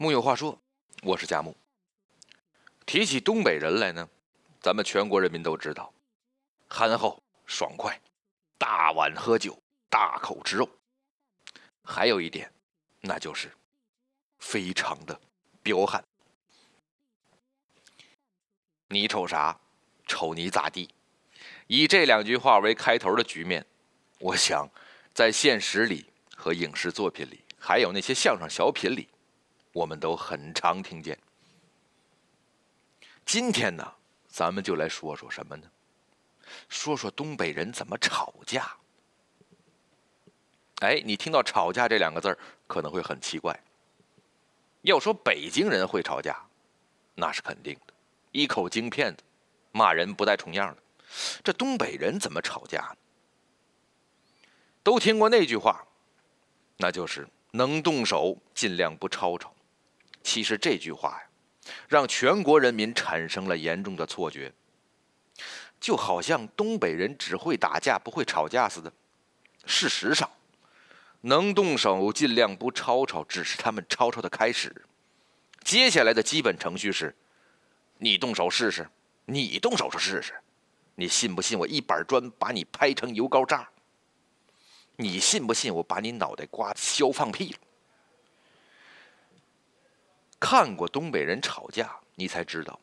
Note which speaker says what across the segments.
Speaker 1: 木有话说，我是佳木。提起东北人来呢，咱们全国人民都知道，憨厚爽快，大碗喝酒，大口吃肉。还有一点，那就是非常的彪悍。你瞅啥？瞅你咋地？以这两句话为开头的局面，我想在现实里和影视作品里，还有那些相声小品里。我们都很常听见。今天呢，咱们就来说说什么呢？说说东北人怎么吵架。哎，你听到“吵架”这两个字儿，可能会很奇怪。要说北京人会吵架，那是肯定的，一口京片子，骂人不带重样的。这东北人怎么吵架呢？都听过那句话，那就是能动手尽量不吵吵。其实这句话呀，让全国人民产生了严重的错觉，就好像东北人只会打架不会吵架似的。事实上，能动手尽量不吵吵，只是他们吵吵的开始。接下来的基本程序是：你动手试试，你动手就试试，你信不信我一板砖把你拍成油膏渣？你信不信我把你脑袋瓜削放屁了？看过东北人吵架，你才知道，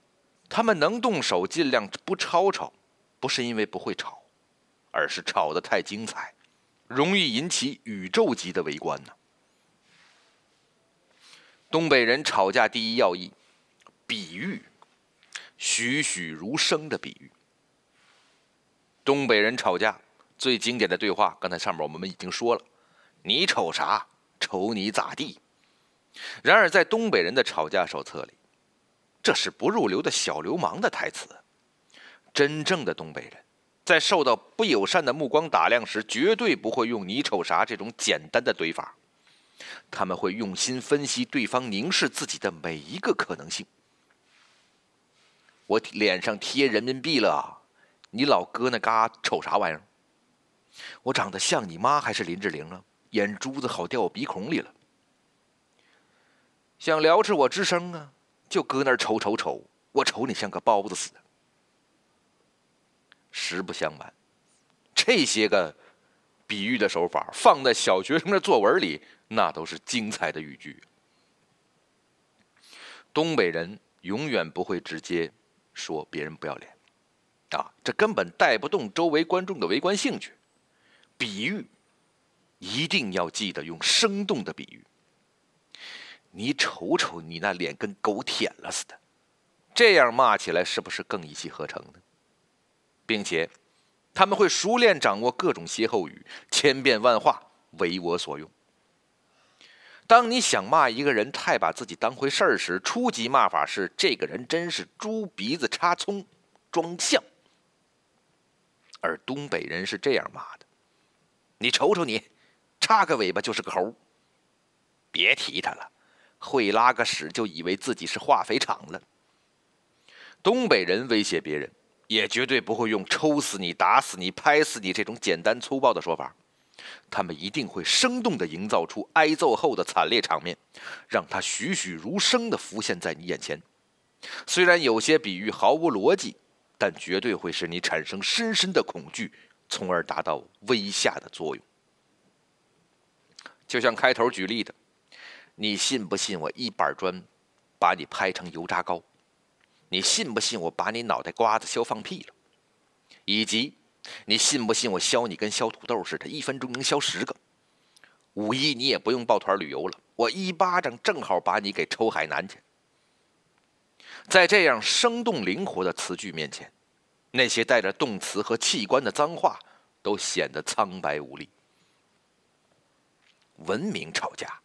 Speaker 1: 他们能动手尽量不吵吵，不是因为不会吵，而是吵得太精彩，容易引起宇宙级的围观呢。东北人吵架第一要义，比喻，栩栩如生的比喻。东北人吵架最经典的对话，刚才上面我们已经说了，你瞅啥？瞅你咋地？然而，在东北人的吵架手册里，这是不入流的小流氓的台词。真正的东北人，在受到不友善的目光打量时，绝对不会用“你瞅啥”这种简单的怼法，他们会用心分析对方凝视自己的每一个可能性。我脸上贴人民币了，你老哥那嘎瞅啥玩意儿？我长得像你妈还是林志玲啊？眼珠子好掉我鼻孔里了。想撩着我吱声啊，就搁那儿瞅瞅瞅，我瞅你像个包子似的。实不相瞒，这些个比喻的手法放在小学生的作文里，那都是精彩的语句。东北人永远不会直接说别人不要脸，啊，这根本带不动周围观众的围观兴趣。比喻一定要记得用生动的比喻。你瞅瞅，你那脸跟狗舔了似的，这样骂起来是不是更一气呵成呢？并且，他们会熟练掌握各种歇后语，千变万化，为我所用。当你想骂一个人太把自己当回事儿时，初级骂法是：这个人真是猪鼻子插葱，装象。而东北人是这样骂的：你瞅瞅你，插个尾巴就是个猴，别提他了。会拉个屎就以为自己是化肥厂了。东北人威胁别人，也绝对不会用抽死你、打死你、拍死你这种简单粗暴的说法，他们一定会生动地营造出挨揍后的惨烈场面，让它栩栩如生地浮现在你眼前。虽然有些比喻毫无逻辑，但绝对会使你产生深深的恐惧，从而达到威吓的作用。就像开头举例的。你信不信我一板砖把你拍成油炸糕？你信不信我把你脑袋瓜子削放屁了？以及你信不信我削你跟削土豆似的，一分钟能削十个？五一你也不用抱团旅游了，我一巴掌正好把你给抽海南去。在这样生动灵活的词句面前，那些带着动词和器官的脏话都显得苍白无力。文明吵架。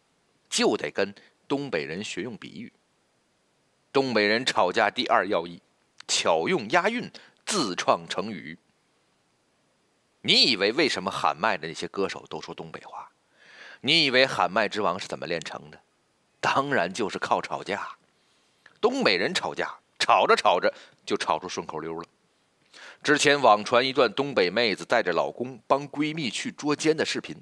Speaker 1: 就得跟东北人学用比喻。东北人吵架第二要义，巧用押韵，自创成语。你以为为什么喊麦的那些歌手都说东北话？你以为喊麦之王是怎么炼成的？当然就是靠吵架。东北人吵架，吵着吵着就吵出顺口溜了。之前网传一段东北妹子带着老公帮闺蜜去捉奸的视频。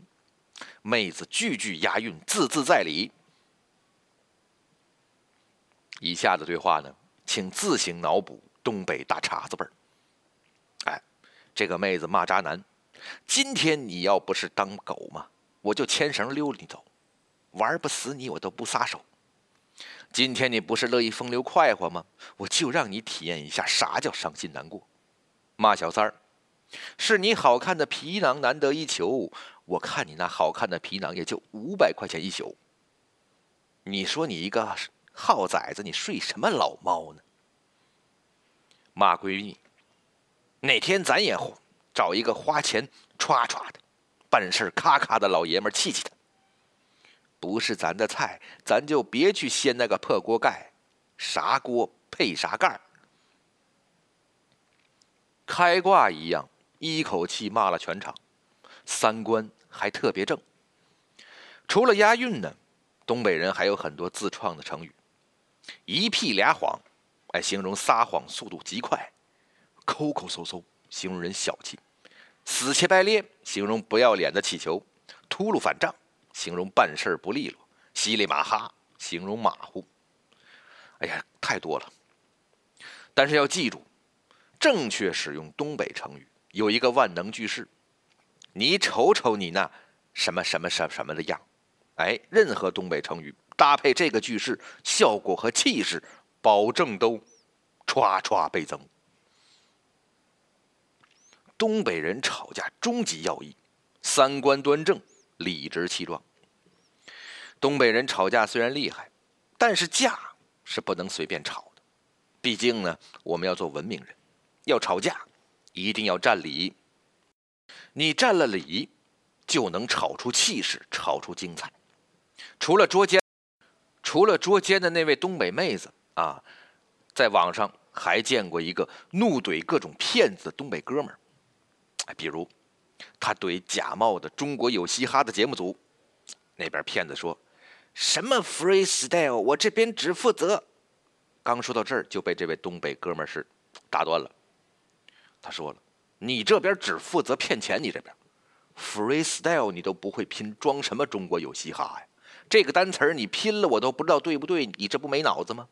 Speaker 1: 妹子句句押韵，字字在理。以下的对话呢，请自行脑补东北大碴子辈儿。哎，这个妹子骂渣男：“今天你要不是当狗嘛，我就牵绳溜你走，玩不死你我都不撒手。今天你不是乐意风流快活吗？我就让你体验一下啥叫伤心难过。”骂小三儿：“是你好看的皮囊难得一求，我看你那好看的皮囊也就五百块钱一宿。你说你一个……”耗崽子，你睡什么老猫呢？骂闺蜜，哪天咱也找一个花钱歘歘的，办事咔咔的老爷们气气他。不是咱的菜，咱就别去掀那个破锅盖，啥锅配啥盖儿。开挂一样，一口气骂了全场，三观还特别正。除了押韵呢，东北人还有很多自创的成语。一屁俩谎，哎，形容撒谎速度极快；抠抠搜搜，形容人小气；死乞白咧，形容不要脸的乞求；秃噜反账，形容办事不利落；稀里马哈，形容马虎。哎呀，太多了。但是要记住，正确使用东北成语有一个万能句式。你瞅瞅你那什么什么什么什么的样，哎，任何东北成语。搭配这个句式，效果和气势保证都歘歘倍增。东北人吵架终极要义：三观端正，理直气壮。东北人吵架虽然厉害，但是架是不能随便吵的。毕竟呢，我们要做文明人，要吵架一定要占理。你占了理，就能炒出气势，炒出精彩。除了捉奸。除了捉奸的那位东北妹子啊，在网上还见过一个怒怼各种骗子的东北哥们儿。比如他怼假冒的中国有嘻哈的节目组，那边骗子说什么 freestyle，我这边只负责。刚说到这儿，就被这位东北哥们儿是打断了。他说了：“你这边只负责骗钱，你这边 freestyle 你都不会拼，装什么中国有嘻哈呀？”这个单词儿你拼了，我都不知道对不对。你这不没脑子吗？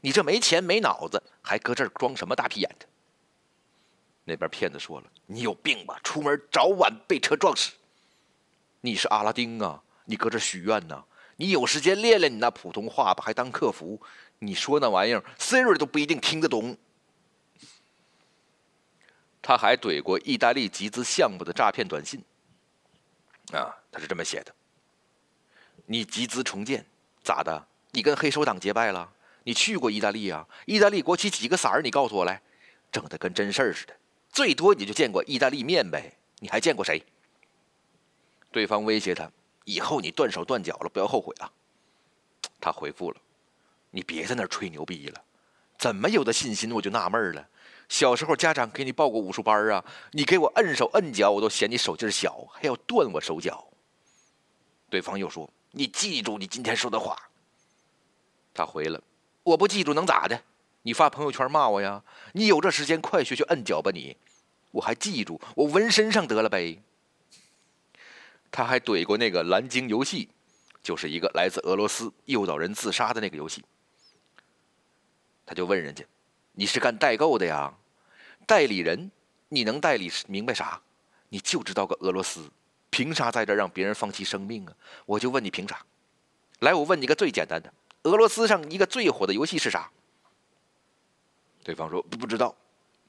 Speaker 1: 你这没钱没脑子，还搁这儿装什么大屁眼子？那边骗子说了：“你有病吧？出门早晚被车撞死。你是阿拉丁啊？你搁这许愿呢？你有时间练练你那普通话吧，还当客服？你说那玩意儿，Siri 都不一定听得懂。”他还怼过意大利集资项目的诈骗短信。啊，他是这么写的。你集资重建咋的？你跟黑手党结拜了？你去过意大利啊？意大利国旗几个色儿？你告诉我来，整的跟真事儿似的。最多你就见过意大利面呗，你还见过谁？对方威胁他，以后你断手断脚了，不要后悔啊。他回复了：“你别在那吹牛逼了，怎么有的信心？我就纳闷了。小时候家长给你报过武术班啊？你给我摁手摁脚，我都嫌你手劲小，还要断我手脚。”对方又说。你记住你今天说的话。他回了，我不记住能咋的？你发朋友圈骂我呀？你有这时间快学学摁脚吧你！我还记住，我纹身上得了呗。他还怼过那个蓝鲸游戏，就是一个来自俄罗斯诱导人自杀的那个游戏。他就问人家：“你是干代购的呀？代理人，你能代理明白啥？你就知道个俄罗斯。”凭啥在这让别人放弃生命啊？我就问你凭啥？来，我问你个最简单的：俄罗斯上一个最火的游戏是啥？对方说不知道。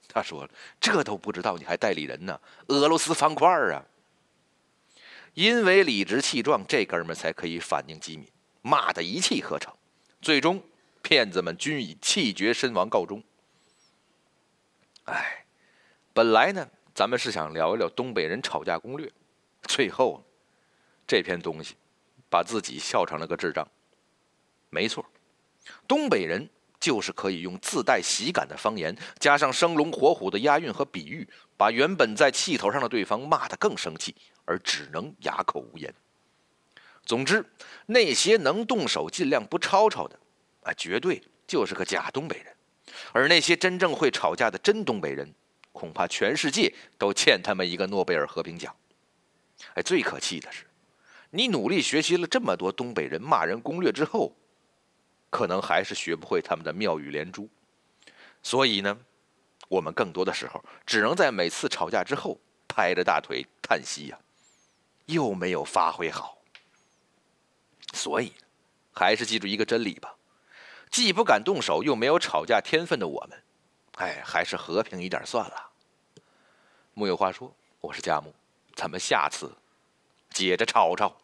Speaker 1: 他说这都不知道，你还代理人呢？俄罗斯方块啊！因为理直气壮，这哥们才可以反应机敏，骂得一气呵成。最终，骗子们均以气绝身亡告终。哎，本来呢，咱们是想聊一聊东北人吵架攻略。最后，这篇东西把自己笑成了个智障。没错，东北人就是可以用自带喜感的方言，加上生龙活虎的押韵和比喻，把原本在气头上的对方骂得更生气，而只能哑口无言。总之，那些能动手尽量不吵吵的，啊，绝对就是个假东北人；而那些真正会吵架的真东北人，恐怕全世界都欠他们一个诺贝尔和平奖。哎，最可气的是，你努力学习了这么多东北人骂人攻略之后，可能还是学不会他们的妙语连珠。所以呢，我们更多的时候只能在每次吵架之后拍着大腿叹息呀，又没有发挥好。所以，还是记住一个真理吧：既不敢动手，又没有吵架天分的我们，哎，还是和平一点算了。木有话说，我是佳木，咱们下次接着吵吵。